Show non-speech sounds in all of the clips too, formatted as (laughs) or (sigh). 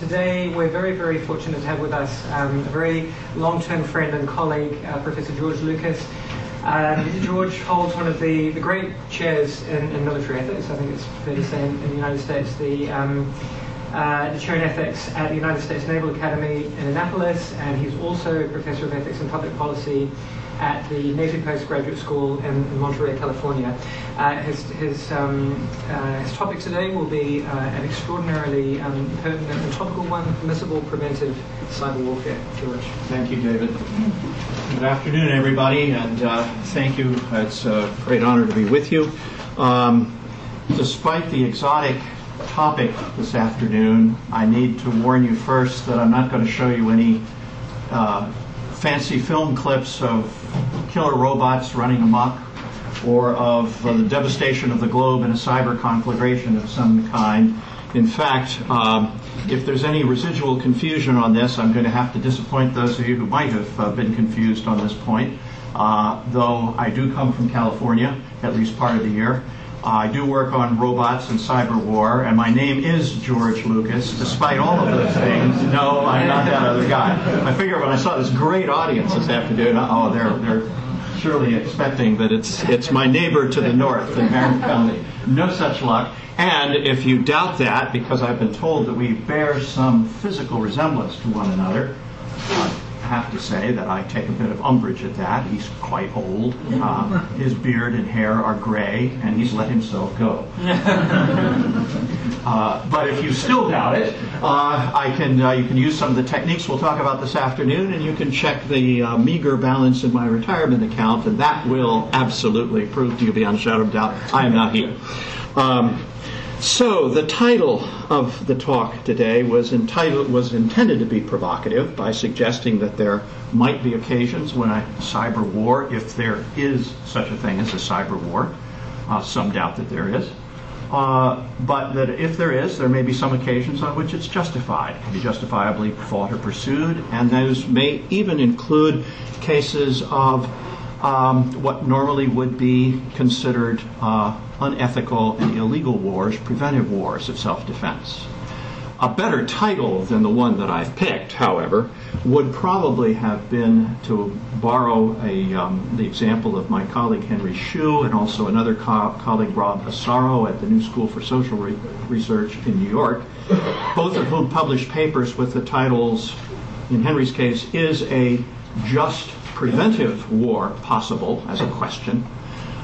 today we're very, very fortunate to have with us um, a very long-term friend and colleague, uh, Professor George Lucas. Um, George holds one of the, the great chairs in, in, military ethics, I think it's fair to say, in, in the United States, the, um, uh, the chair in ethics at the United States Naval Academy in Annapolis, and he's also professor of ethics and public policy at the Navy Postgraduate School in, Monterey, California. Uh, his, his, um, uh, his topic today will be uh, an extraordinarily um, pertinent and topical one, permissible preventive cyber warfare. George. Thank you, David. Good afternoon, everybody, and uh, thank you. It's a great honor to be with you. Um, despite the exotic topic this afternoon, I need to warn you first that I'm not going to show you any uh, fancy film clips of killer robots running amok or of uh, the devastation of the globe in a cyber conflagration of some kind. In fact, um, if there's any residual confusion on this, I'm going to have to disappoint those of you who might have uh, been confused on this point. Uh, though I do come from California, at least part of the year, I do work on robots and cyber war, and my name is George Lucas. Despite all of those things, no, I'm not that other guy. I figure when I saw this great audience this afternoon, uh, oh, they're they're surely expecting that it's it's my neighbor to the north in Marin County. No such luck. And if you doubt that, because I've been told that we bear some physical resemblance to one another, have to say that I take a bit of umbrage at that. He's quite old. Uh, his beard and hair are gray, and he's let himself go. (laughs) uh, but if you still doubt it, uh, I can. Uh, you can use some of the techniques we'll talk about this afternoon, and you can check the uh, meager balance in my retirement account, and that will absolutely prove to you beyond a shadow of doubt I am not here. Um, so the title of the talk today was entitled was intended to be provocative by suggesting that there might be occasions when a cyber war, if there is such a thing as a cyber war, uh, some doubt that there is, uh, but that if there is, there may be some occasions on which it's justified, can be justifiably fought or pursued, and those may even include cases of um, what normally would be considered uh, unethical and illegal wars, preventive wars of self defense. A better title than the one that I've picked, however, would probably have been to borrow a, um, the example of my colleague Henry Shue and also another co- colleague Rob Asaro at the New School for Social Re- Research in New York, both of whom published papers with the titles, in Henry's case, Is a Just Preventive War Possible as a question?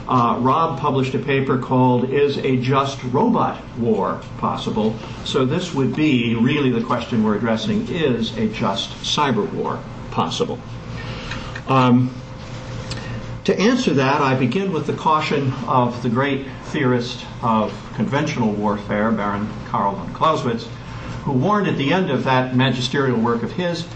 Uh, Rob published a paper called Is a Just Robot War Possible? So this would be really the question we're addressing Is a just cyber war possible? Um, to answer that, I begin with the caution of the great theorist of conventional warfare, Baron Karl von Clausewitz, who warned at the end of that magisterial work of his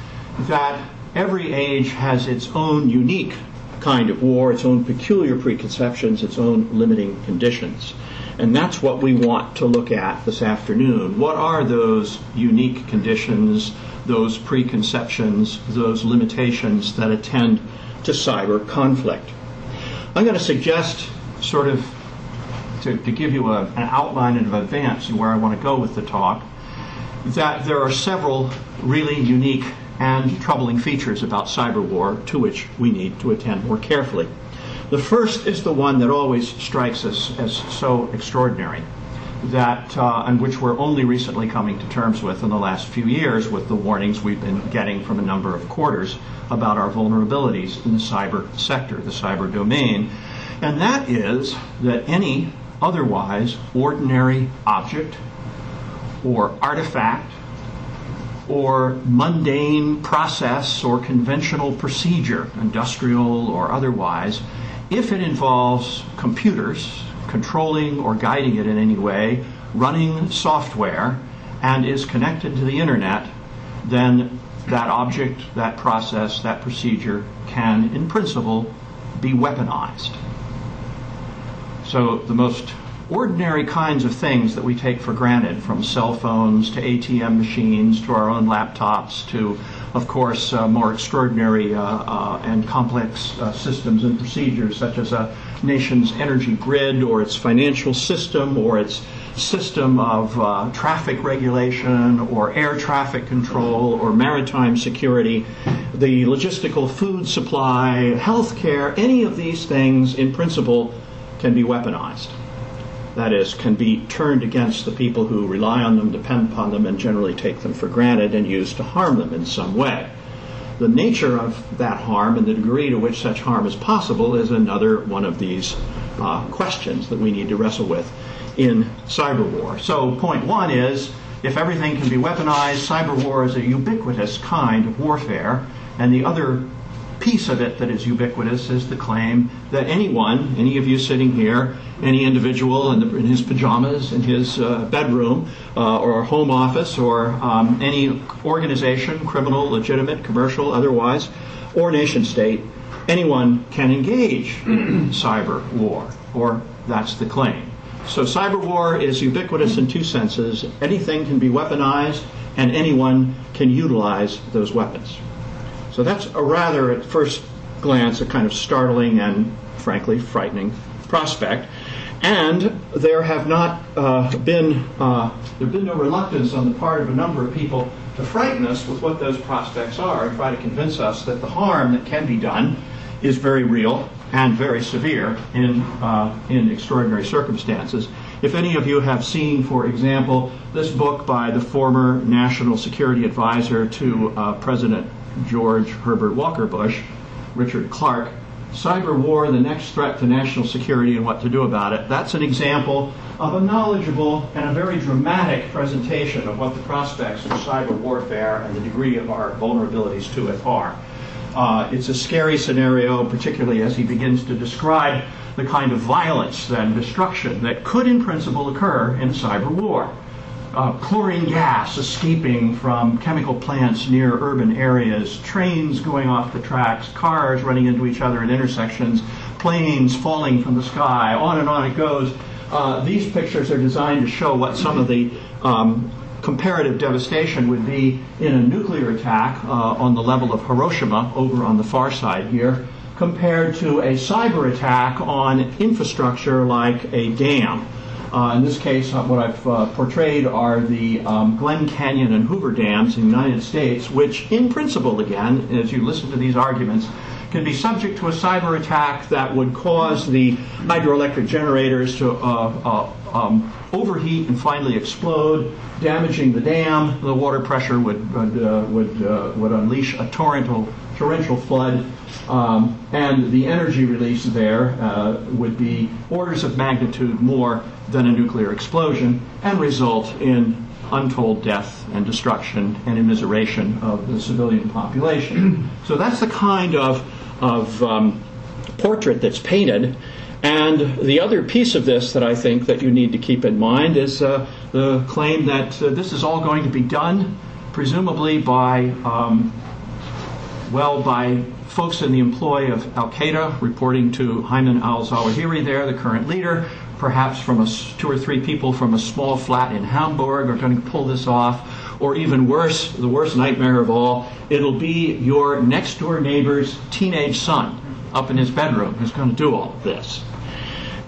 that every age has its own unique kind of war, its own peculiar preconceptions, its own limiting conditions. And that's what we want to look at this afternoon. What are those unique conditions, those preconceptions, those limitations that attend to cyber conflict? I'm going to suggest, sort of, to, to give you a, an outline of advance of where I want to go with the talk, that there are several really unique and troubling features about cyber war to which we need to attend more carefully. The first is the one that always strikes us as so extraordinary, that uh, and which we're only recently coming to terms with in the last few years with the warnings we've been getting from a number of quarters about our vulnerabilities in the cyber sector, the cyber domain, and that is that any otherwise ordinary object or artifact or mundane process or conventional procedure, industrial or otherwise, if it involves computers controlling or guiding it in any way, running software, and is connected to the internet, then that object, that process, that procedure can, in principle, be weaponized. So the most ordinary kinds of things that we take for granted, from cell phones to ATM machines to our own laptops to, of course, uh, more extraordinary uh, uh, and complex uh, systems and procedures such as a nation's energy grid or its financial system or its system of uh, traffic regulation or air traffic control or maritime security, the logistical food supply, healthcare, any of these things in principle can be weaponized. That is, can be turned against the people who rely on them, depend upon them, and generally take them for granted and use to harm them in some way. The nature of that harm and the degree to which such harm is possible is another one of these uh, questions that we need to wrestle with in cyber war. So, point one is if everything can be weaponized, cyber war is a ubiquitous kind of warfare, and the other piece of it that is ubiquitous is the claim that anyone, any of you sitting here, any individual in, the, in his pajamas, in his uh, bedroom, uh, or home office, or um, any organization, criminal, legitimate, commercial, otherwise, or nation state, anyone can engage in (clears throat) cyber war, or that's the claim. So cyber war is ubiquitous in two senses. Anything can be weaponized, and anyone can utilize those weapons. So that's a rather, at first glance, a kind of startling and frankly frightening prospect. And there have not uh, been uh, there been no reluctance on the part of a number of people to frighten us with what those prospects are and try to convince us that the harm that can be done is very real and very severe in uh, in extraordinary circumstances. If any of you have seen, for example, this book by the former National Security Advisor to uh, President George Herbert Walker Bush, Richard Clarke, Cyber War, the next threat to national security and what to do about it. That's an example of a knowledgeable and a very dramatic presentation of what the prospects of cyber warfare and the degree of our vulnerabilities to it are. Uh, it's a scary scenario, particularly as he begins to describe the kind of violence and destruction that could, in principle, occur in cyber war uh, chlorine gas escaping from chemical plants near urban areas, trains going off the tracks, cars running into each other at intersections, planes falling from the sky, on and on it goes. Uh, these pictures are designed to show what some of the um, comparative devastation would be in a nuclear attack uh, on the level of Hiroshima over on the far side here compared to a cyber attack on infrastructure like a dam. Uh, in this case, uh, what I've uh, portrayed are the um, Glen Canyon and Hoover dams in the United States, which, in principle, again, as you listen to these arguments, can be subject to a cyber attack that would cause the hydroelectric generators to uh, uh, um, overheat and finally explode, damaging the dam. The water pressure would would uh, would, would unleash a torrential torrential flood, um, and the energy release there would be orders of magnitude more than a nuclear explosion and result in untold death and destruction and immiseration of the civilian population. (clears throat) so that's the kind of, of um, portrait that's painted. And the other piece of this that I think that you need to keep in mind is uh, the claim that uh, this is all going to be done, presumably by, um, well, by folks in the employ of Al Qaeda, reporting to Ayman al Zawahiri there, the current leader, perhaps from a, two or three people from a small flat in Hamburg are going to pull this off. Or even worse, the worst nightmare of all, it'll be your next door neighbor's teenage son up in his bedroom who's going to do all of this.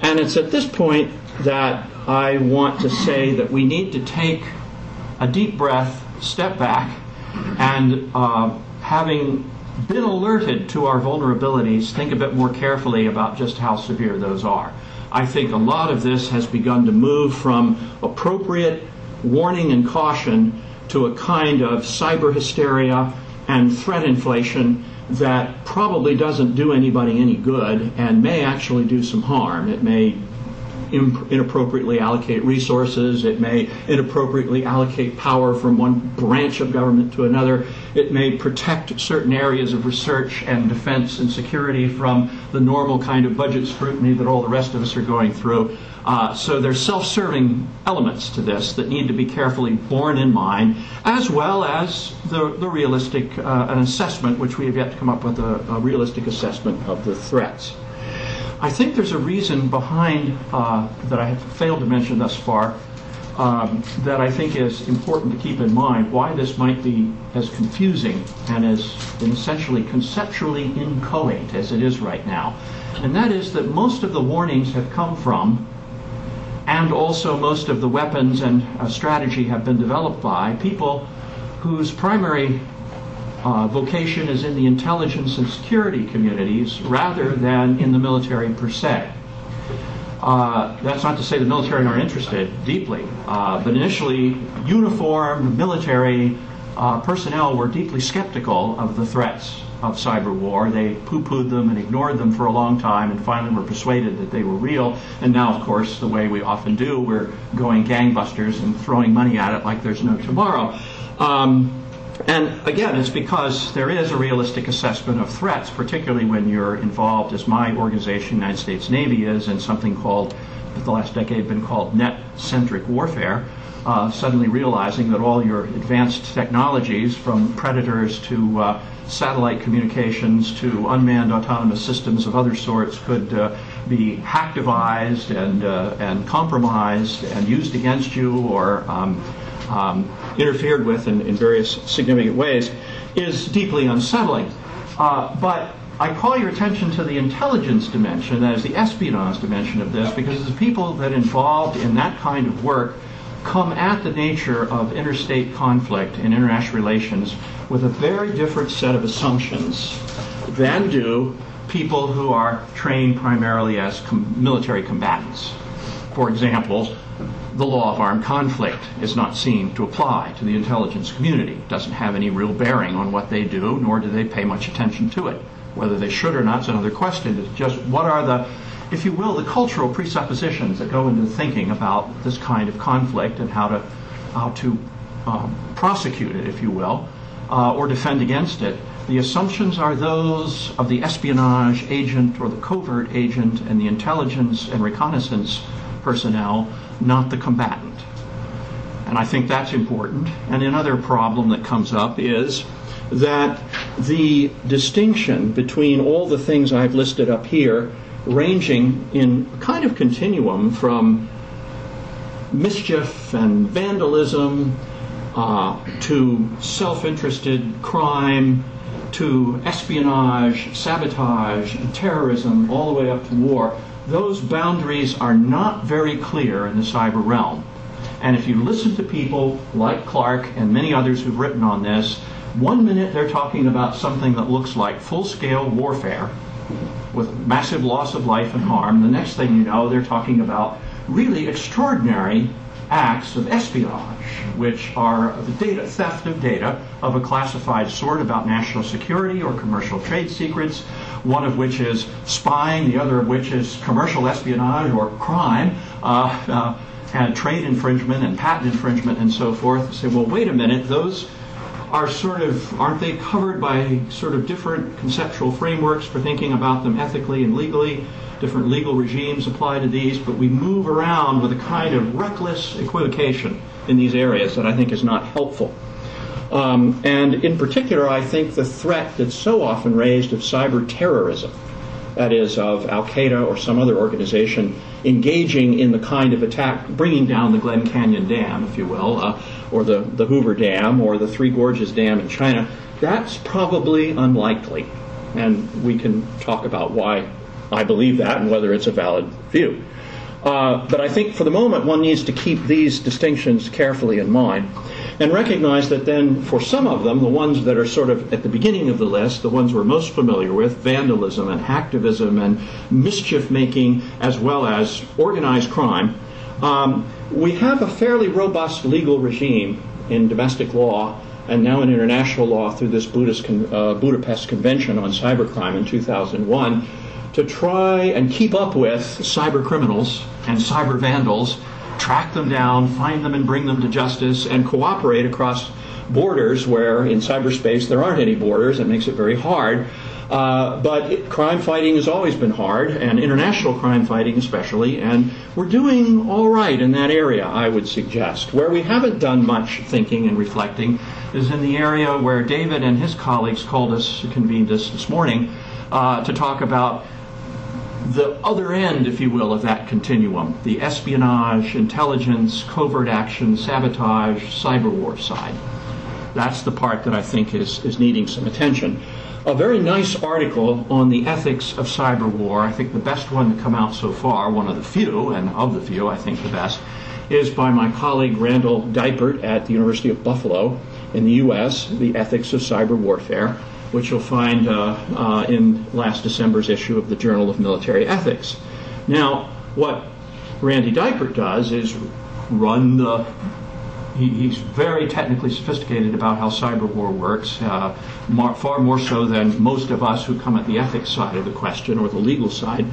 And it's at this point that I want to say that we need to take a deep breath, step back, and uh, having been alerted to our vulnerabilities, think a bit more carefully about just how severe those are. I think a lot of this has begun to move from appropriate warning and caution to a kind of cyber hysteria and threat inflation that probably doesn't do anybody any good and may actually do some harm. It may inappropriately allocate resources. It may inappropriately allocate power from one branch of government to another. It may protect certain areas of research and defense and security from the normal kind of budget scrutiny that all the rest of us are going through. Uh, so there's self-serving elements to this that need to be carefully borne in mind, as well as the, the realistic uh, an assessment, which we have yet to come up with a, a realistic assessment of the threats. I think there's a reason behind uh, that I have failed to mention thus far um, that I think is important to keep in mind why this might be as confusing and as essentially conceptually inchoate as it is right now. And that is that most of the warnings have come from and also most of the weapons and uh, strategy have been developed by people whose primary uh, vocation is in the intelligence and security communities rather than in the military per se. Uh, that's not to say the military aren't interested deeply, uh, but initially, uniformed military uh, personnel were deeply skeptical of the threats of cyber war. They poo pooed them and ignored them for a long time and finally were persuaded that they were real. And now, of course, the way we often do, we're going gangbusters and throwing money at it like there's no tomorrow. Um, and again, it's because there is a realistic assessment of threats, particularly when you're involved, as my organization, United States Navy, is in something called, the last decade, been called net centric warfare. Uh, suddenly realizing that all your advanced technologies, from predators to uh, satellite communications to unmanned autonomous systems of other sorts, could uh, be hacktivized and, uh, and compromised and used against you or um, um, interfered with in, in, various significant ways is deeply unsettling. Uh, but I call your attention to the intelligence dimension, that is the espionage dimension of this, because the people that involved in that kind of work come at the nature of interstate conflict and international relations with a very different set of assumptions than do people who are trained primarily as com- military combatants. For example, the law of armed conflict is not seen to apply to the intelligence community. It doesn't have any real bearing on what they do, nor do they pay much attention to it. Whether they should or not is another question. It's just what are the, if you will, the cultural presuppositions that go into thinking about this kind of conflict and how to, how to um, prosecute it, if you will, uh, or defend against it. The assumptions are those of the espionage agent or the covert agent and the intelligence and reconnaissance personnel not the combatant. And I think that's important. And another problem that comes up is that the distinction between all the things I've listed up here, ranging in a kind of continuum from mischief and vandalism uh, to self interested crime to espionage, sabotage, terrorism, all the way up to war, those boundaries are not very clear in the cyber realm. And if you listen to people like Clarke and many others who've written on this, one minute they're talking about something that looks like full scale warfare with massive loss of life and harm. The next thing you know, they're talking about really extraordinary acts of espionage, which are the data theft of data of a classified sort about national security or commercial trade secrets, one of which is spying, the other of which is commercial espionage or crime. Uh, uh, and trade infringement and patent infringement and so forth. Say, well, wait a minute, those are sort of, aren't they covered by sort of different conceptual frameworks for thinking about them ethically and legally? Different legal regimes apply to these, but we move around with a kind of reckless equivocation in these areas that I think is not helpful. Um, and in particular, I think the threat that's so often raised of cyber terrorism, that is, of Al Qaeda or some other organization engaging in the kind of attack, bringing down the Glen Canyon Dam, if you will, uh, or the, the Hoover Dam, or the Three Gorges Dam in China, that's probably unlikely. And we can talk about why I believe that and whether it's a valid view. Uh, but I think for the moment one needs to keep these distinctions carefully in mind and recognize that then for some of them, the ones that are sort of at the beginning of the list, the ones we're most familiar with, vandalism and hacktivism and mischief making as well as organized crime, um, we have a fairly robust legal regime in domestic law and now in international law through this Buddhist, uh, Budapest Convention on Cybercrime in 2001 to try and keep up with cyber criminals and cyber vandals, track them down, find them and bring them to justice, and cooperate across borders where in cyberspace there aren't any borders. It makes it very hard. Uh, but it, crime fighting has always been hard, and international crime fighting especially, and we're doing all right in that area, I would suggest. Where we haven't done much thinking and reflecting is in the area where David and his colleagues called us, convened us this morning, uh, to talk about the other end, if you will, of that continuum the espionage, intelligence, covert action, sabotage, cyber war side. That's the part that I think is, is needing some attention. a very nice article on the ethics of cyber war. I think the best one to come out so far, one of the few, and of the few, I think the best, is by my colleague Randall Dipert at the University of Buffalo in the U.S., The Ethics of Cyber Warfare, which you'll find uh, uh, in last December's issue of the Journal of Military Ethics. Now, what Randy Dipert does is run the he, he's very technically sophisticated about how cyber war works, uh, more, far more so than most of us who come at the ethics side of the question or the legal side.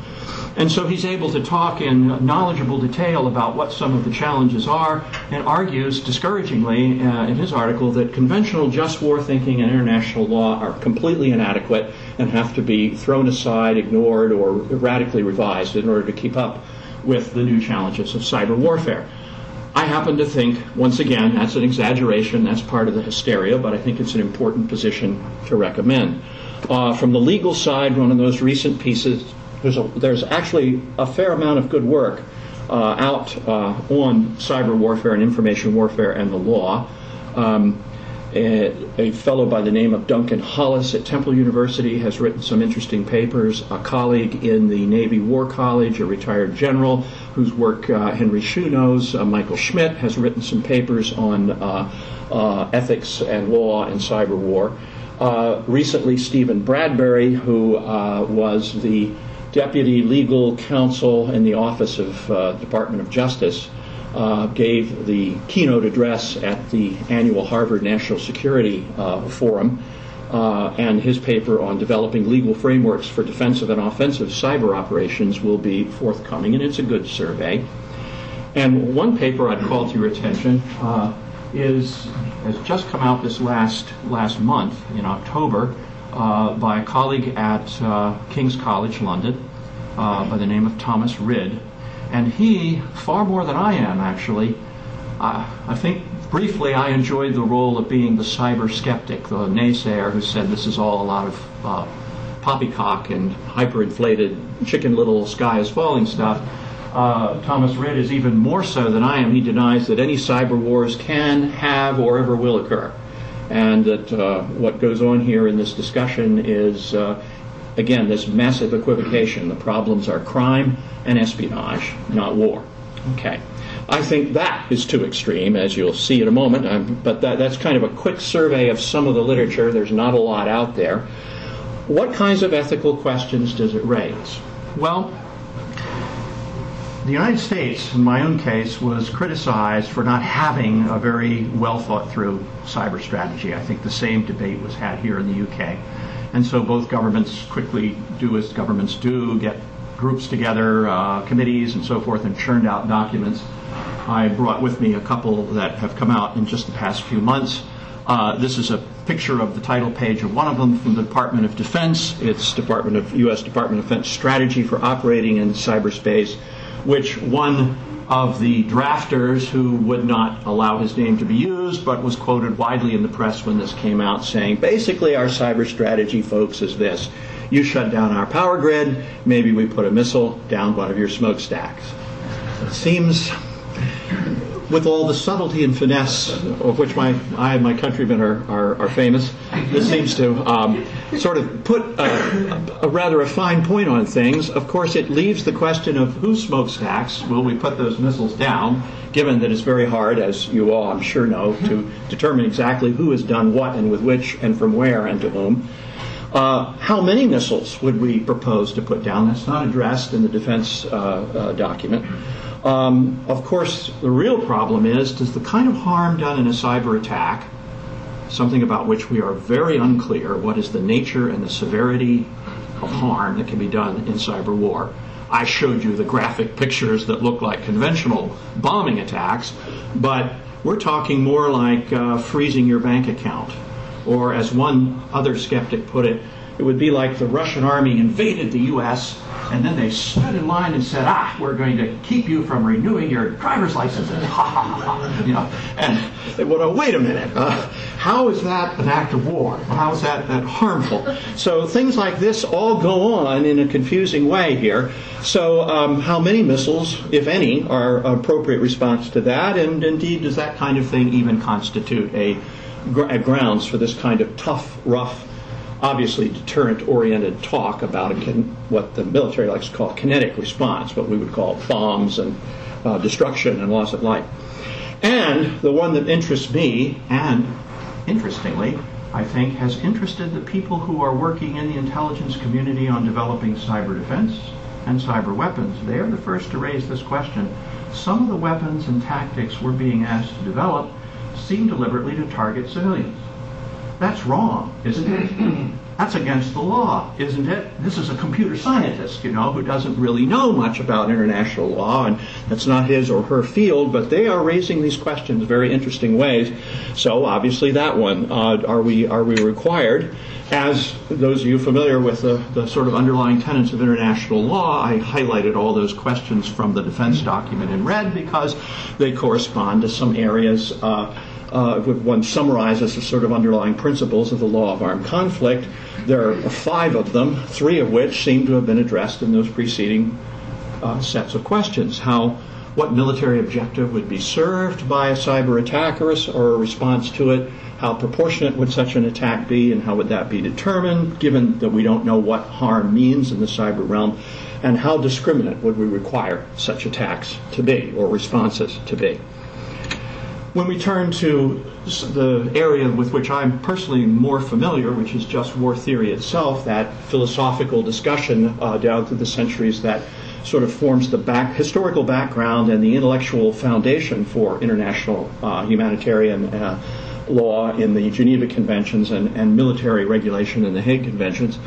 And so he's able to talk in knowledgeable detail about what some of the challenges are and argues discouragingly uh, in his article that conventional just war thinking and international law are completely inadequate and have to be thrown aside, ignored, or radically revised in order to keep up with the new challenges of cyber warfare. I happen to think, once again, that's an exaggeration, that's part of the hysteria, but I think it's an important position to recommend. Uh, from the legal side, one of those recent pieces, there's, a, there's actually a fair amount of good work uh, out uh, on cyber warfare and information warfare and the law. Um, a, a, fellow by the name of Duncan Hollis at Temple University has written some interesting papers. A colleague in the Navy War College, a retired general whose work uh, Henry Shue knows, uh, Michael Schmitt, has written some papers on uh, uh ethics and law and cyber war. Recently, Stephen Bradbury, who was the deputy legal counsel in the Office of Department of Justice, uh, gave the keynote address at the annual Harvard National Security uh, Forum. Uh, and his paper on developing legal frameworks for defensive and offensive cyber operations will be forthcoming, and it's a good survey. And one paper I'd call to your attention uh, is has just come out this last last month in October uh, by a colleague at uh, King's College London by the name of Thomas Rid, and he, far more than I am actually, uh, I think briefly I enjoyed the role of being the cyber skeptic, the naysayer who said this is all a lot of uh, poppycock and hyperinflated chicken little sky is falling stuff. Uh, Thomas Rid is even more so than I am. He denies that any cyber wars can, have, or ever will occur. And that uh, what goes on here in this discussion is uh, again, this massive equivocation. The problems are crime and espionage, not war. Okay. I think that is too extreme, as you'll see in a moment, I'm, but that, that's kind of a quick survey of some of the literature. There's not a lot out there. What kinds of ethical questions does it raise? Well, the United States, in my own case, was criticized for not having a very well thought through cyber strategy. I think the same debate was had here in the UK. And so both governments quickly do as governments do, get groups together, uh, committees, and so forth, and churned out documents. I brought with me a couple that have come out in just the past few months. Uh, this is a picture of the title page of one of them from the Department of Defense. It's Department of U.S. Department of Defense Strategy for Operating in Cyberspace, which one of the drafters who would not allow his name to be used, but was quoted widely in the press when this came out saying, basically, our cyber strategy, folks, is this. You shut down our power grid, maybe we put a missile down one of your smokestacks. Seems with all the subtlety and finesse of which my I and my countrymen are, are, are famous, this seems to um, sort of put a, a, rather a fine point on things. Of course, it leaves the question of whose smokestacks will we put those missiles down, given that it's very hard, as you all I'm sure know, to determine exactly who has done what and with which and from where and to whom. Uh, how many missiles would we propose to put down? That's not addressed in the defense uh, uh, document. Um, of course, the real problem is does the kind of harm done in a cyber attack, something about which we are very unclear, what is the nature and the severity of harm that can be done in cyber war? I showed you the graphic pictures that look like conventional bombing attacks, but we're talking more like uh, freezing your bank account. Or, as one other skeptic put it, it would be like the Russian army invaded the U.S and then they stood in line and said, "Ah, we're going to keep you from renewing your driver's licenses." Ha ha ha! You know, and they would have. Wait a minute. Uh, how is that an act of war? How is that, that harmful? So things like this all go on in a confusing way here. So um, how many missiles, if any, are appropriate response to that? And indeed, does that kind of thing even constitute a, a grounds for this kind of tough, rough obviously deterrent-oriented talk about what the military likes to call kinetic response, what we would call bombs and uh, destruction and loss of life. And the one that interests me, and interestingly, I think, has interested the people who are working in the intelligence community on developing cyber defense and cyber weapons. They are the first to raise this question. Some of the weapons and tactics we're being asked to develop seem deliberately to target civilians. That's wrong, isn't it? (clears throat) That's against the law, isn't it? This is a computer scientist, you know, who doesn't really know much about international law, and that's not his or her field, but they are raising these questions very interesting ways. So obviously that one, uh, are we are we required? As those of you familiar with the, the sort of underlying tenets of international law, I highlighted all those questions from the defense document in red because they correspond to some areas. Uh, uh, if one summarizes the sort of underlying principles of the law of armed conflict, there are five of them, three of which seem to have been addressed in those preceding uh, sets of questions. How, what military objective would be served by a cyber attack or a, or a response to it? How proportionate would such an attack be, and how would that be determined, given that we don't know what harm means in the cyber realm? And how discriminate would we require such attacks to be, or responses to be? When we turn to the area with which I'm personally more familiar, which is just war theory itself, that philosophical discussion uh, down through the centuries that sort of forms the back, historical background and the intellectual foundation for international uh, humanitarian uh, law in the Geneva Conventions and, and military regulation in the Hague Conventions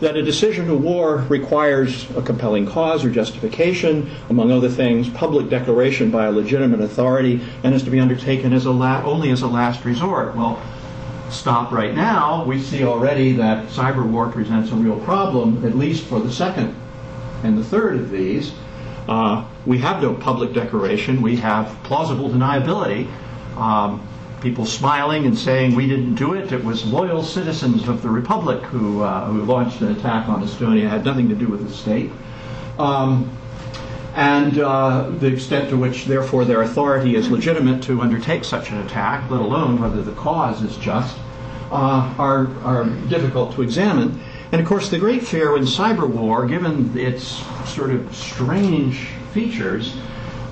that a decision to war requires a compelling cause or justification, among other things, public declaration by a legitimate authority, and is to be undertaken as a la- only as a last resort. Well, stop right now. We see already that cyber war presents a real problem, at least for the second and the third of these. Uh, we have no public declaration. We have plausible deniability. Um, people smiling and saying we didn't do it. It was loyal citizens of the republic who, uh, who launched an attack on Estonia. It had nothing to do with the state. Um, and uh, the extent to which, therefore, their authority is legitimate to undertake such an attack, let alone whether the cause is just, uh, are, are difficult to examine. And of course, the great fear in cyber war, given its sort of strange features,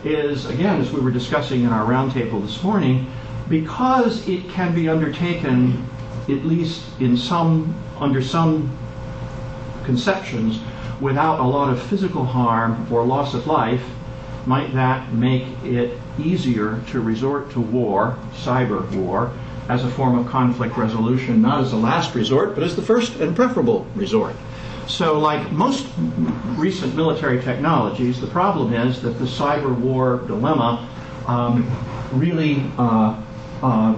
is again, as we were discussing in our roundtable this morning, because it can be undertaken, at least in some, under some conceptions, without a lot of physical harm or loss of life, might that make it easier to resort to war, cyber war, as a form of conflict resolution, not as a last resort, but as the first and preferable resort? So, like most recent military technologies, the problem is that the cyber war dilemma um, really uh, uh,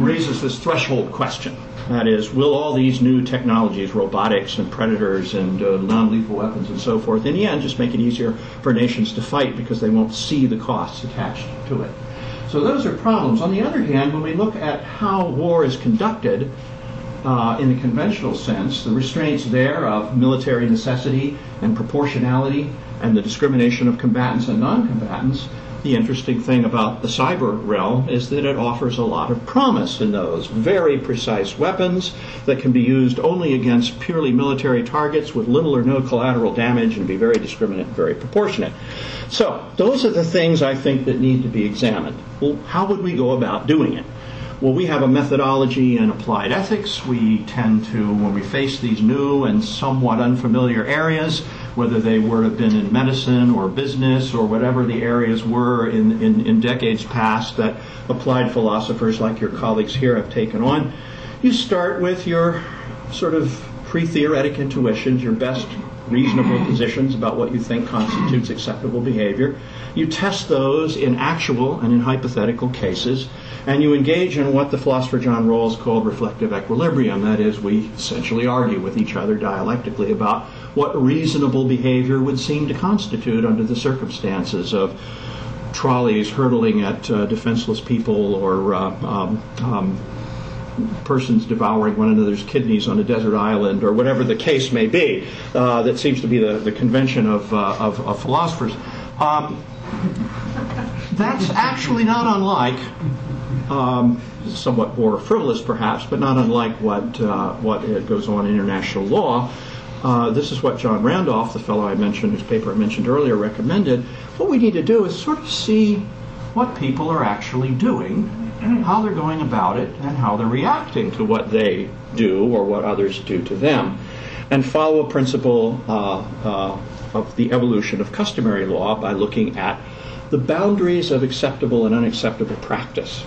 raises this threshold question. That is, will all these new technologies, robotics and predators and uh, non lethal weapons and so forth, in the end just make it easier for nations to fight because they won't see the costs attached to it? So those are problems. On the other hand, when we look at how war is conducted uh, in the conventional sense, the restraints there of military necessity and proportionality and the discrimination of combatants and non combatants the interesting thing about the cyber realm is that it offers a lot of promise in those very precise weapons that can be used only against purely military targets with little or no collateral damage and be very discriminate very proportionate. So, those are the things I think that need to be examined. Well, how would we go about doing it? Well, we have a methodology in applied ethics. We tend to, when we face these new and somewhat unfamiliar areas, whether they were have been in medicine or business or whatever the areas were in, in, in decades past that applied philosophers like your colleagues here have taken on. You start with your sort of pre-theoretic intuitions, your best reasonable positions about what you think constitutes acceptable behavior. You test those in actual and in hypothetical cases, and you engage in what the philosopher John Rawls called reflective equilibrium. That is, we essentially argue with each other dialectically about what reasonable behavior would seem to constitute under the circumstances of trolleys hurtling at uh, defenseless people or uh, um, um, persons devouring one another's kidneys on a desert island or whatever the case may be. Uh, that seems to be the, the convention of, uh, of, of, philosophers. Um, that's actually not unlike um, somewhat more frivolous perhaps, but not unlike what, uh, what goes on in international law. Uh, this is what John Randolph, the fellow I mentioned, whose paper I mentioned earlier, recommended. What we need to do is sort of see what people are actually doing, (clears throat) how they're going about it, and how they're reacting to what they do or what others do to them, and follow a principle uh, uh, of the evolution of customary law by looking at the boundaries of acceptable and unacceptable practice.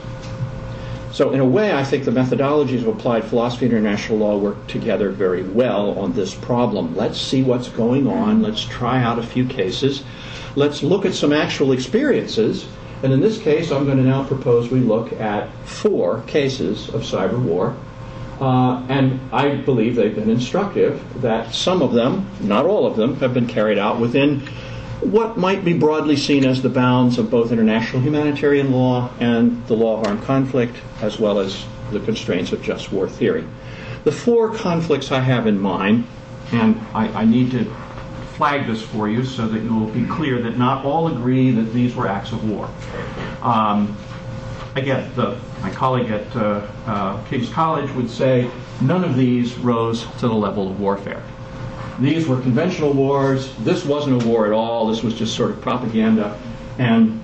So, in a way, I think the methodologies of applied philosophy and international law work together very well on this problem. Let's see what's going on. Let's try out a few cases. Let's look at some actual experiences. And in this case, I'm going to now propose we look at four cases of cyber war. Uh, and I believe they've been instructive that some of them, not all of them, have been carried out within what might be broadly seen as the bounds of both international humanitarian law and the law of armed conflict, as well as the constraints of just war theory. The four conflicts I have in mind, and I, I need to flag this for you so that you will be clear that not all agree that these were acts of war. Um, again, the, my colleague at uh, uh, King's College would say none of these rose to the level of warfare. These were conventional wars. This wasn't a war at all. This was just sort of propaganda. And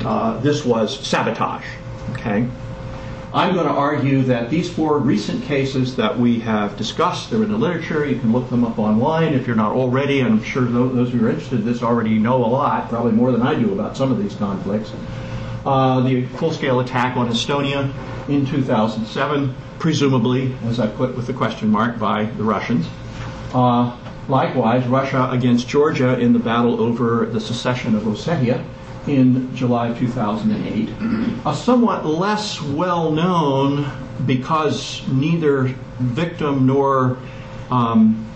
uh, this was sabotage. Okay? I'm going to argue that these four recent cases that we have discussed, they're in the literature. You can look them up online if you're not already. And I'm sure those of you who are interested in this already know a lot, probably more than I do about some of these conflicts. Uh, the full-scale attack on Estonia in 2007, presumably, as I put with the question mark, by the Russians. Uh, likewise, Russia against Georgia in the battle over the secession of Ossetia in July 2008. A somewhat less well known because neither victim nor um,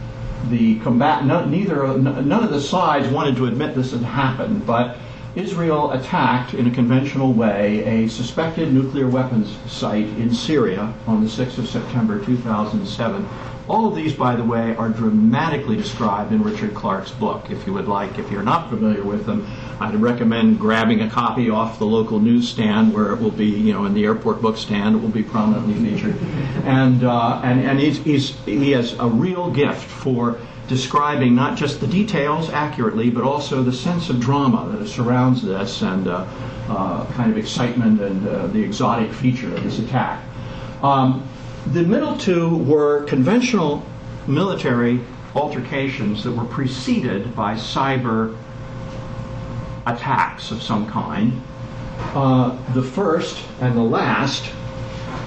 the combat, no, neither, none of the sides wanted to admit this had happened, but Israel attacked in a conventional way a suspected nuclear weapons site in Syria on the 6th of September 2007 all of these, by the way, are dramatically described in Richard Clarke's book. If you would like, if you're not familiar with them, I'd recommend grabbing a copy off the local newsstand where it will be, you know, in the airport bookstand, it will be prominently featured. And, uh, and, and he's, he's, he has a real gift for describing not just the details accurately, but also the sense of drama that surrounds this and uh, uh, kind of excitement and uh, the exotic feature of this attack. Um, the middle two were conventional military altercations that were preceded by cyber attacks of some kind. Uh, the first and the last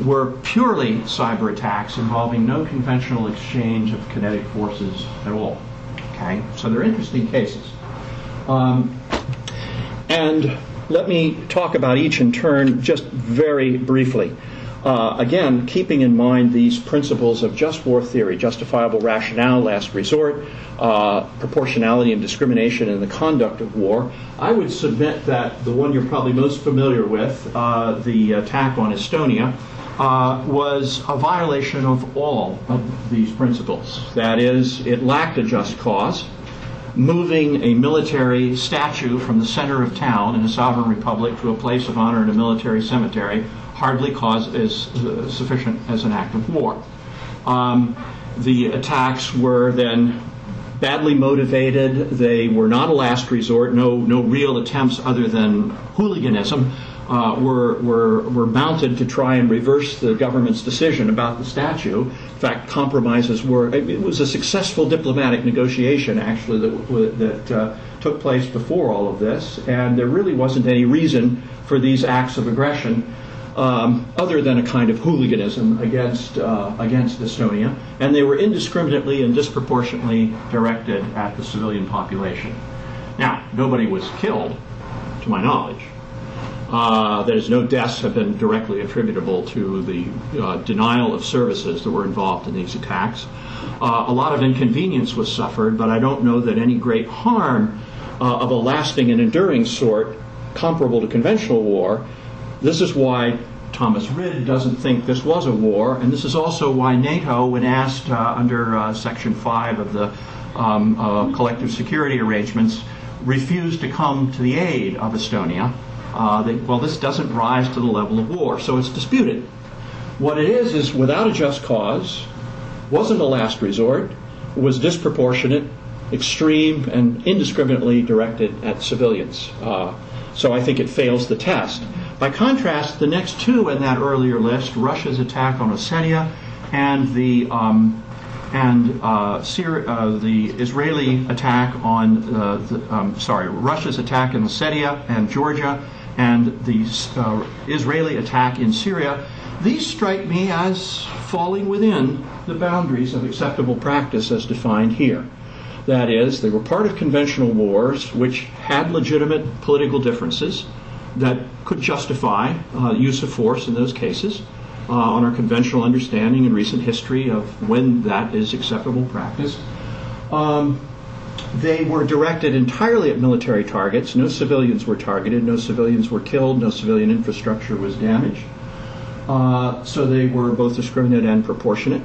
were purely cyber attacks involving no conventional exchange of kinetic forces at all. Okay, so they're interesting cases. Um, and let me talk about each in turn just very briefly. Uh, again, keeping in mind these principles of just war theory, justifiable rationale, last resort, uh, proportionality and discrimination in the conduct of war, I would submit that the one you're probably most familiar with, uh, the attack on Estonia, uh, was a violation of all of these principles. That is, it lacked a just cause. Moving a military statue from the center of town in a sovereign republic to a place of honor in a military cemetery hardly cause is uh, sufficient as an act of war. Um, the attacks were then badly motivated. They were not a last resort. No, no real attempts other than hooliganism uh, were, were, were mounted to try and reverse the government's decision about the statue. In fact, compromises were. It was a successful diplomatic negotiation, actually, that, that uh, took place before all of this, and there really wasn't any reason for these acts of aggression um, other than a kind of hooliganism against, uh, against Estonia, and they were indiscriminately and disproportionately directed at the civilian population. Now, nobody was killed, to my knowledge. Uh, that is, no deaths have been directly attributable to the uh, denial of services that were involved in these attacks. Uh, a lot of inconvenience was suffered, but I don't know that any great harm uh, of a lasting and enduring sort comparable to conventional war this is why Thomas Rid doesn't think this was a war, and this is also why NATO, when asked uh, under uh, Section 5 of the um, uh, collective security arrangements, refused to come to the aid of Estonia. uh, they, well, this doesn't rise to the level of war, so it's disputed. What it is is without a just cause, wasn't a last resort, was disproportionate, extreme, and indiscriminately directed at civilians. Uh, so I think it fails the test. By contrast, the next two in that earlier list, Russia's attack on Ossetia and the um, and uh, uh, the Israeli attack on uh, the, um, sorry Russia's attack in Ossetia and Georgia and the uh, Israeli attack in Syria, these strike me as falling within the boundaries of acceptable practice as defined here. That is, they were part of conventional wars which had legitimate political differences that could justify uh, use of force in those cases uh, on our conventional understanding and recent history of when that is acceptable practice. Um, they were directed entirely at military targets. No civilians were targeted, no civilians were killed, no civilian infrastructure was damaged. Uh, so they were both discriminate and proportionate.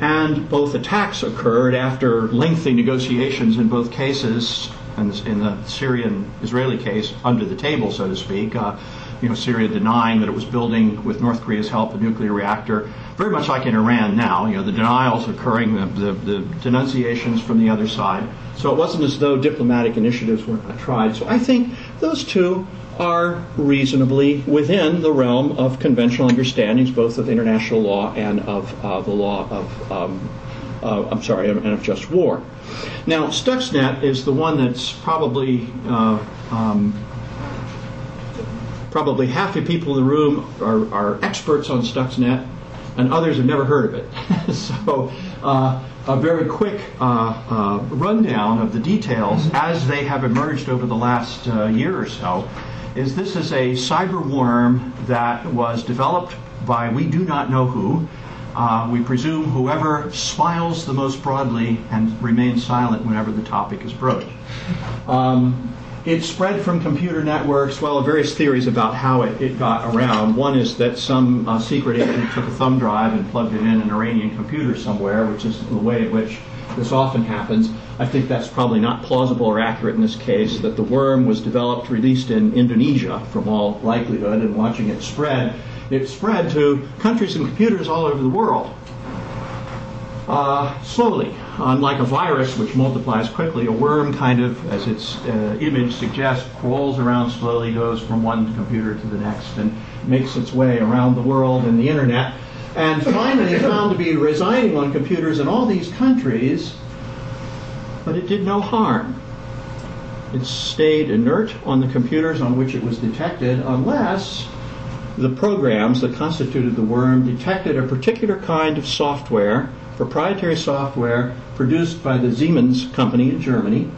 And both attacks occurred after lengthy negotiations in both cases, in the Syrian Israeli case, under the table, so to speak. Uh, you know, Syria denying that it was building, with North Korea's help, a nuclear reactor, very much like in Iran now. You know, the denials occurring, the, the, the denunciations from the other side. So it wasn't as though diplomatic initiatives were not tried. So I think those two are reasonably within the realm of conventional understandings, both of international law and of uh, the law of, um, uh, I'm sorry, and of just war. Now, Stuxnet is the one that's probably uh, um, probably half the people in the room are, are experts on Stuxnet, and others have never heard of it. (laughs) so, uh, a very quick uh, uh, rundown of the details as they have emerged over the last uh, year or so is this is a cyber worm that was developed by we do not know who. Uh, we presume whoever smiles the most broadly and remains silent whenever the topic is broached. Um, it spread from computer networks. Well, various theories about how it, it got around. One is that some uh, secret agent took a thumb drive and plugged it in an Iranian computer somewhere, which is the way in which this often happens. I think that's probably not plausible or accurate in this case, that the worm was developed, released in Indonesia from all likelihood, and watching it spread, it spread to countries and computers all over the world. Uh, slowly, unlike a virus which multiplies quickly, a worm kind of, as its uh, image suggests, crawls around slowly, goes from one computer to the next, and makes its way around the world and the internet. And finally, found to be residing on computers in all these countries, but it did no harm. It stayed inert on the computers on which it was detected unless the programs that constituted the worm detected a particular kind of software proprietary software produced by the Siemens company in Germany,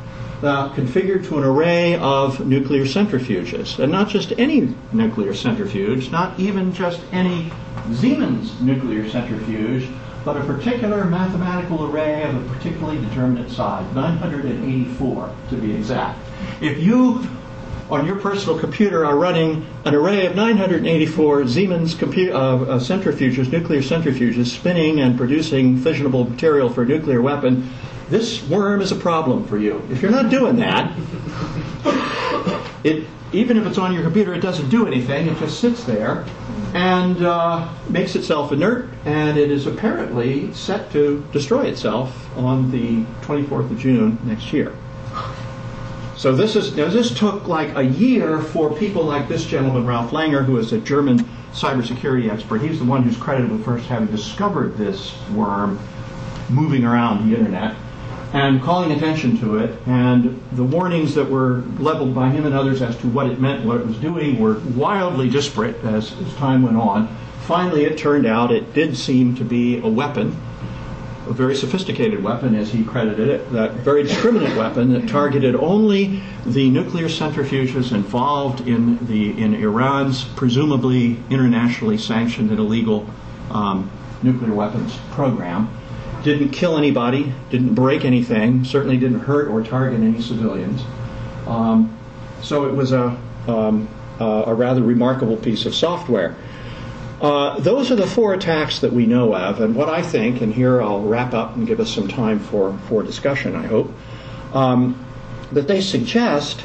uh, configured to an array of nuclear centrifuges. And not just any nuclear centrifuge, not even just any Siemens nuclear centrifuge, but a particular mathematical array of a particularly determinate size, 984 to be exact. If you on your personal computer are running an array of 984 Siemens compu- uh, uh, centrifuges, nuclear centrifuges, spinning and producing fissionable material for a nuclear weapon, this worm is a problem for you. If you're not doing that, it even if it's on your computer, it doesn't do anything. It just sits there and uh, makes itself inert, and it is apparently set to destroy itself on the 24th of June next year. So this is now this took like a year for people like this gentleman, Ralph Langner, who is a German cybersecurity expert. He's the one who's credited with first having discovered this worm moving around the internet and calling attention to it. And the warnings that were leveled by him and others as to what it meant, what it was doing, were wildly disparate as, as time went on. Finally, it turned out it did seem to be a weapon a very sophisticated weapon, as he credited it, that very discriminate weapon that targeted only the nuclear centrifuges involved in the in Iran's presumably internationally sanctioned and illegal um, nuclear weapons program. Didn't kill anybody, didn't break anything, certainly didn't hurt or target any civilians. Um, so it was a, um, a rather remarkable piece of software. Uh, those are the four attacks that we know of, and what I think, and here I'll wrap up and give us some time for, for discussion, I hope, um, that they suggest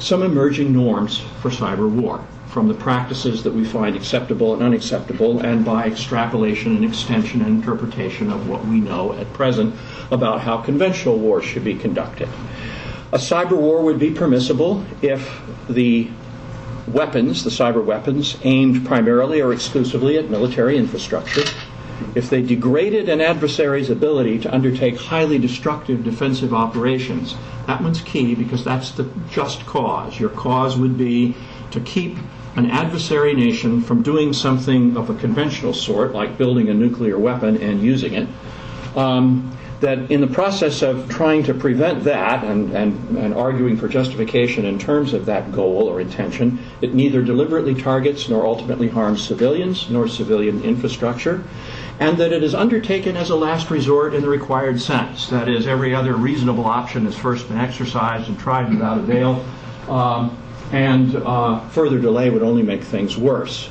some emerging norms for cyber war from the practices that we find acceptable and unacceptable, and by extrapolation and extension and interpretation of what we know at present about how conventional wars should be conducted. A cyber war would be permissible if the weapons, the cyber weapons, aimed primarily or exclusively at military infrastructure, if they degraded an adversary's ability to undertake highly destructive defensive operations. That one's key because that's the just cause. Your cause would be to keep an adversary nation from doing something of a conventional sort, like building a nuclear weapon and using it. Um, that in the process of trying to prevent that and, and, and arguing for justification in terms of that goal or intention, it neither deliberately targets nor ultimately harms civilians nor civilian infrastructure, and that it is undertaken as a last resort in the required sense. That is, every other reasonable option has first been exercised and tried without avail, um, and uh, further delay would only make things worse.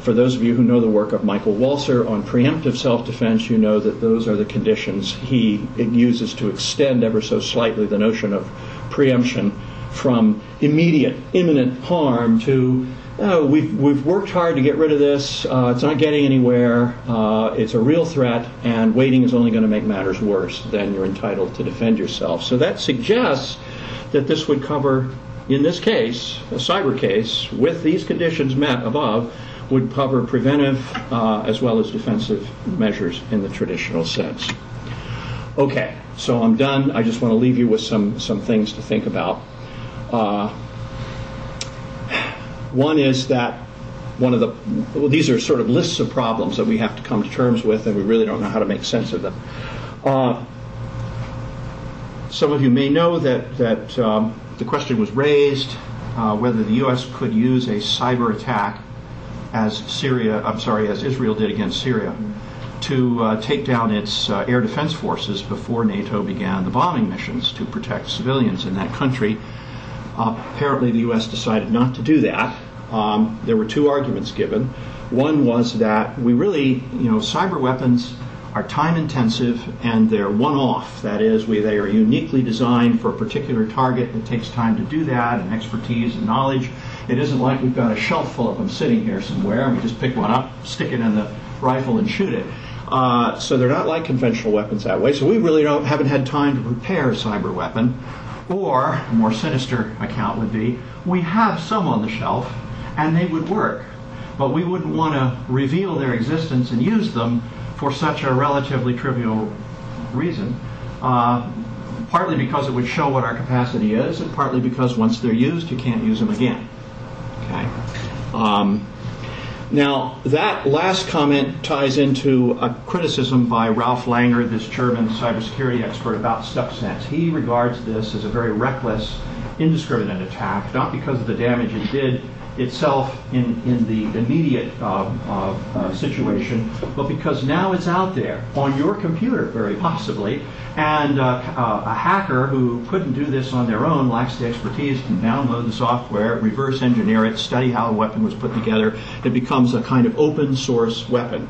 For those of you who know the work of Michael Walzer on preemptive self defense, you know that those are the conditions he uses to extend ever so slightly the notion of preemption from immediate, imminent harm to oh, we've, we've worked hard to get rid of this, uh, it's not getting anywhere, uh, it's a real threat, and waiting is only going to make matters worse. Then you're entitled to defend yourself. So that suggests that this would cover, in this case, a cyber case, with these conditions met above, would cover preventive uh, as well as defensive measures in the traditional sense. Okay, so I'm done. I just want to leave you with some, some things to think about. Uh, one is that one of the, well, these are sort of lists of problems that we have to come to terms with, and we really don't know how to make sense of them. Uh, some of you may know that, that um, the question was raised uh, whether the U.S. could use a cyber attack as Syria, I'm sorry, as Israel did against Syria, to uh, take down its uh, air defense forces before NATO began the bombing missions to protect civilians in that country. Uh, apparently, the U.S. decided not to do that. Um, there were two arguments given. One was that we really, you know, cyber weapons are time intensive and they're one off. That is, we, they are uniquely designed for a particular target. It takes time to do that and expertise and knowledge. It isn't like we've got a shelf full of them sitting here somewhere and we just pick one up, stick it in the rifle, and shoot it. Uh, so they're not like conventional weapons that way. So we really don't haven't had time to prepare a cyber weapon. Or a more sinister account would be we have some on the shelf and they would work, but we wouldn't want to reveal their existence and use them for such a relatively trivial reason. Uh, partly because it would show what our capacity is, and partly because once they're used, you can't use them again. Okay. Um, now, that last comment ties into a criticism by Ralph Langner, this German cybersecurity expert, about Stuxnet. He regards this as a very reckless, indiscriminate attack, not because of the damage it did itself in, in the immediate uh, uh, uh, situation, but because now it's out there on your computer, very possibly, and uh, uh, a hacker who couldn't do this on their own lacks the expertise to download the software, reverse engineer it, study how the weapon was put together. It becomes a kind of open source weapon.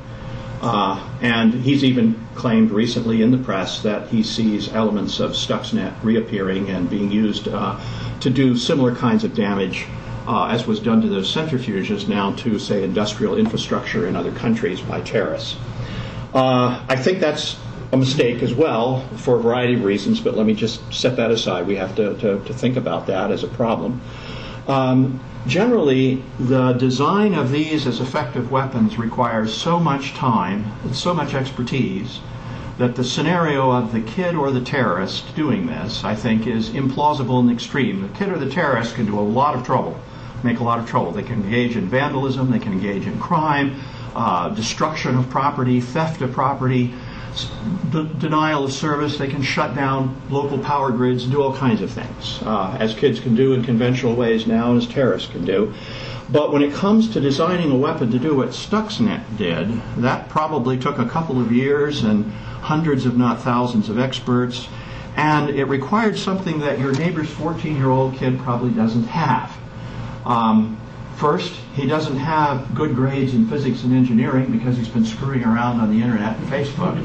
Uh, and he's even claimed recently in the press that he sees elements of Stuxnet reappearing and being used to do similar kinds of damage uh, as was done to those centrifuges now to, say, industrial infrastructure in other countries by terrorists. Uh, I think that's a mistake as well for a variety of reasons, but let me just set that aside. We have to, to, to think about that as a problem. Um, generally, the design of these as effective weapons requires so much time and so much expertise that the scenario of the kid or the terrorist doing this, I think, is implausible the extreme. The kid or the terrorist can do a lot of trouble make a lot of trouble. They can engage in vandalism, they can engage in crime, uh, destruction of property, theft of property, d- denial of service. They can shut down local power grids, and do all kinds of things, uh, as kids can do in conventional ways now, as terrorists can do. But when it comes to designing a weapon to do what Stuxnet did, that probably took a couple of years and hundreds, if not thousands, of experts. And it required something that your neighbor's 14 year old kid probably doesn't have. Um, first, he doesn't have good grades in physics and engineering because he's been screwing around on the internet and Facebook.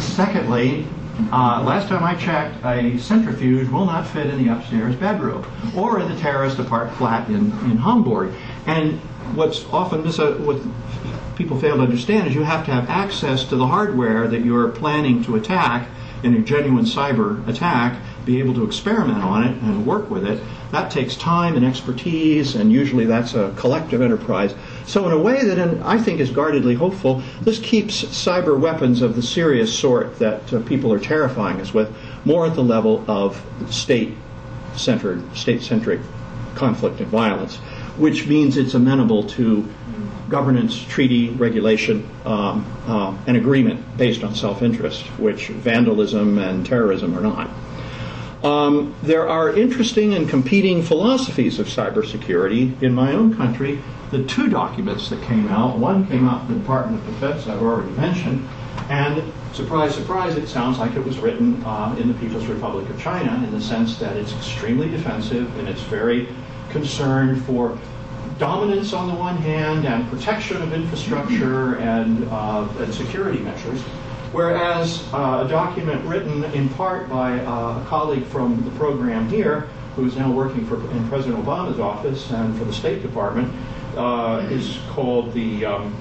Secondly, Uh, last time I checked, a centrifuge will not fit in the upstairs bedroom or in the terraced apart flat in, in Hamburg. And what's often mis- uh, what people fail to understand is you have to have access to the hardware that you're planning to attack in a genuine cyber attack, be able to experiment on it and work with it. That takes time and expertise, and usually that's a collective enterprise. So, in a way that I think is guardedly hopeful, this keeps cyber weapons of the serious sort that uh, people are terrifying us with more at the level of state-centered, state-centric conflict and violence, which means it's amenable to governance, treaty, regulation, um, uh, and agreement based on self-interest, which vandalism and terrorism are not. Um, there are interesting and competing philosophies of cybersecurity in my own country. The two documents that came out, one came out from the Department of Defense, I've already mentioned, and surprise, surprise, it sounds like it was written uh, in the People's Republic of China in the sense that it's extremely defensive and it's very concerned for dominance on the one hand and protection of infrastructure and, uh, and security measures. Whereas uh, a document written in part by uh, a colleague from the program here, who's now working for in President Obama's office and for the State Department, uh, is called the. Um,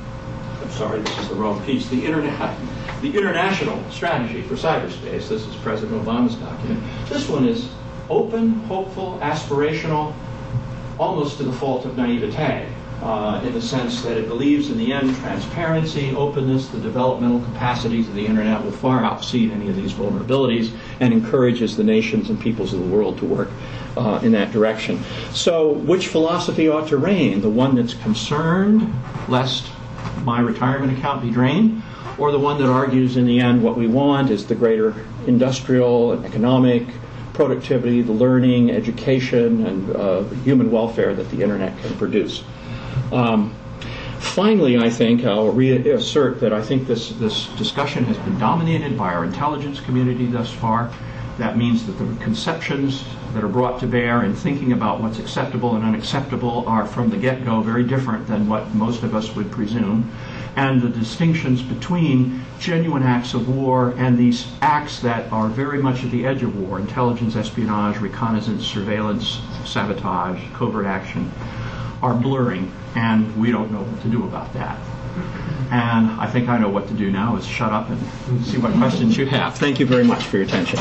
I'm sorry, this is the wrong piece. The internet, the international strategy for cyberspace. This is President Obama's document. This one is open, hopeful, aspirational, almost to the fault of naivete uh, in the sense that it believes in the end transparency, openness, the developmental capacities of the internet will far outseed any of these vulnerabilities and encourages the nations and peoples of the world to work uh, in that direction. So, which philosophy ought to reign? The one that's concerned lest my retirement account be drained? Or the one that argues in the end what we want is the greater industrial and economic productivity, the learning, education, and uh, human welfare that the internet can produce. Um, finally, I think I'll reassert that I think this, this discussion has been dominated by our intelligence community thus far. That means that the conceptions that are brought to bear in thinking about what's acceptable and unacceptable are from the get go very different than what most of us would presume. And the distinctions between genuine acts of war and these acts that are very much at the edge of war intelligence, espionage, reconnaissance, surveillance, sabotage, covert action are blurring, and we don't know what to do about that. And I think I know what to do now is shut up and see what questions you have. Thank you very much for your attention.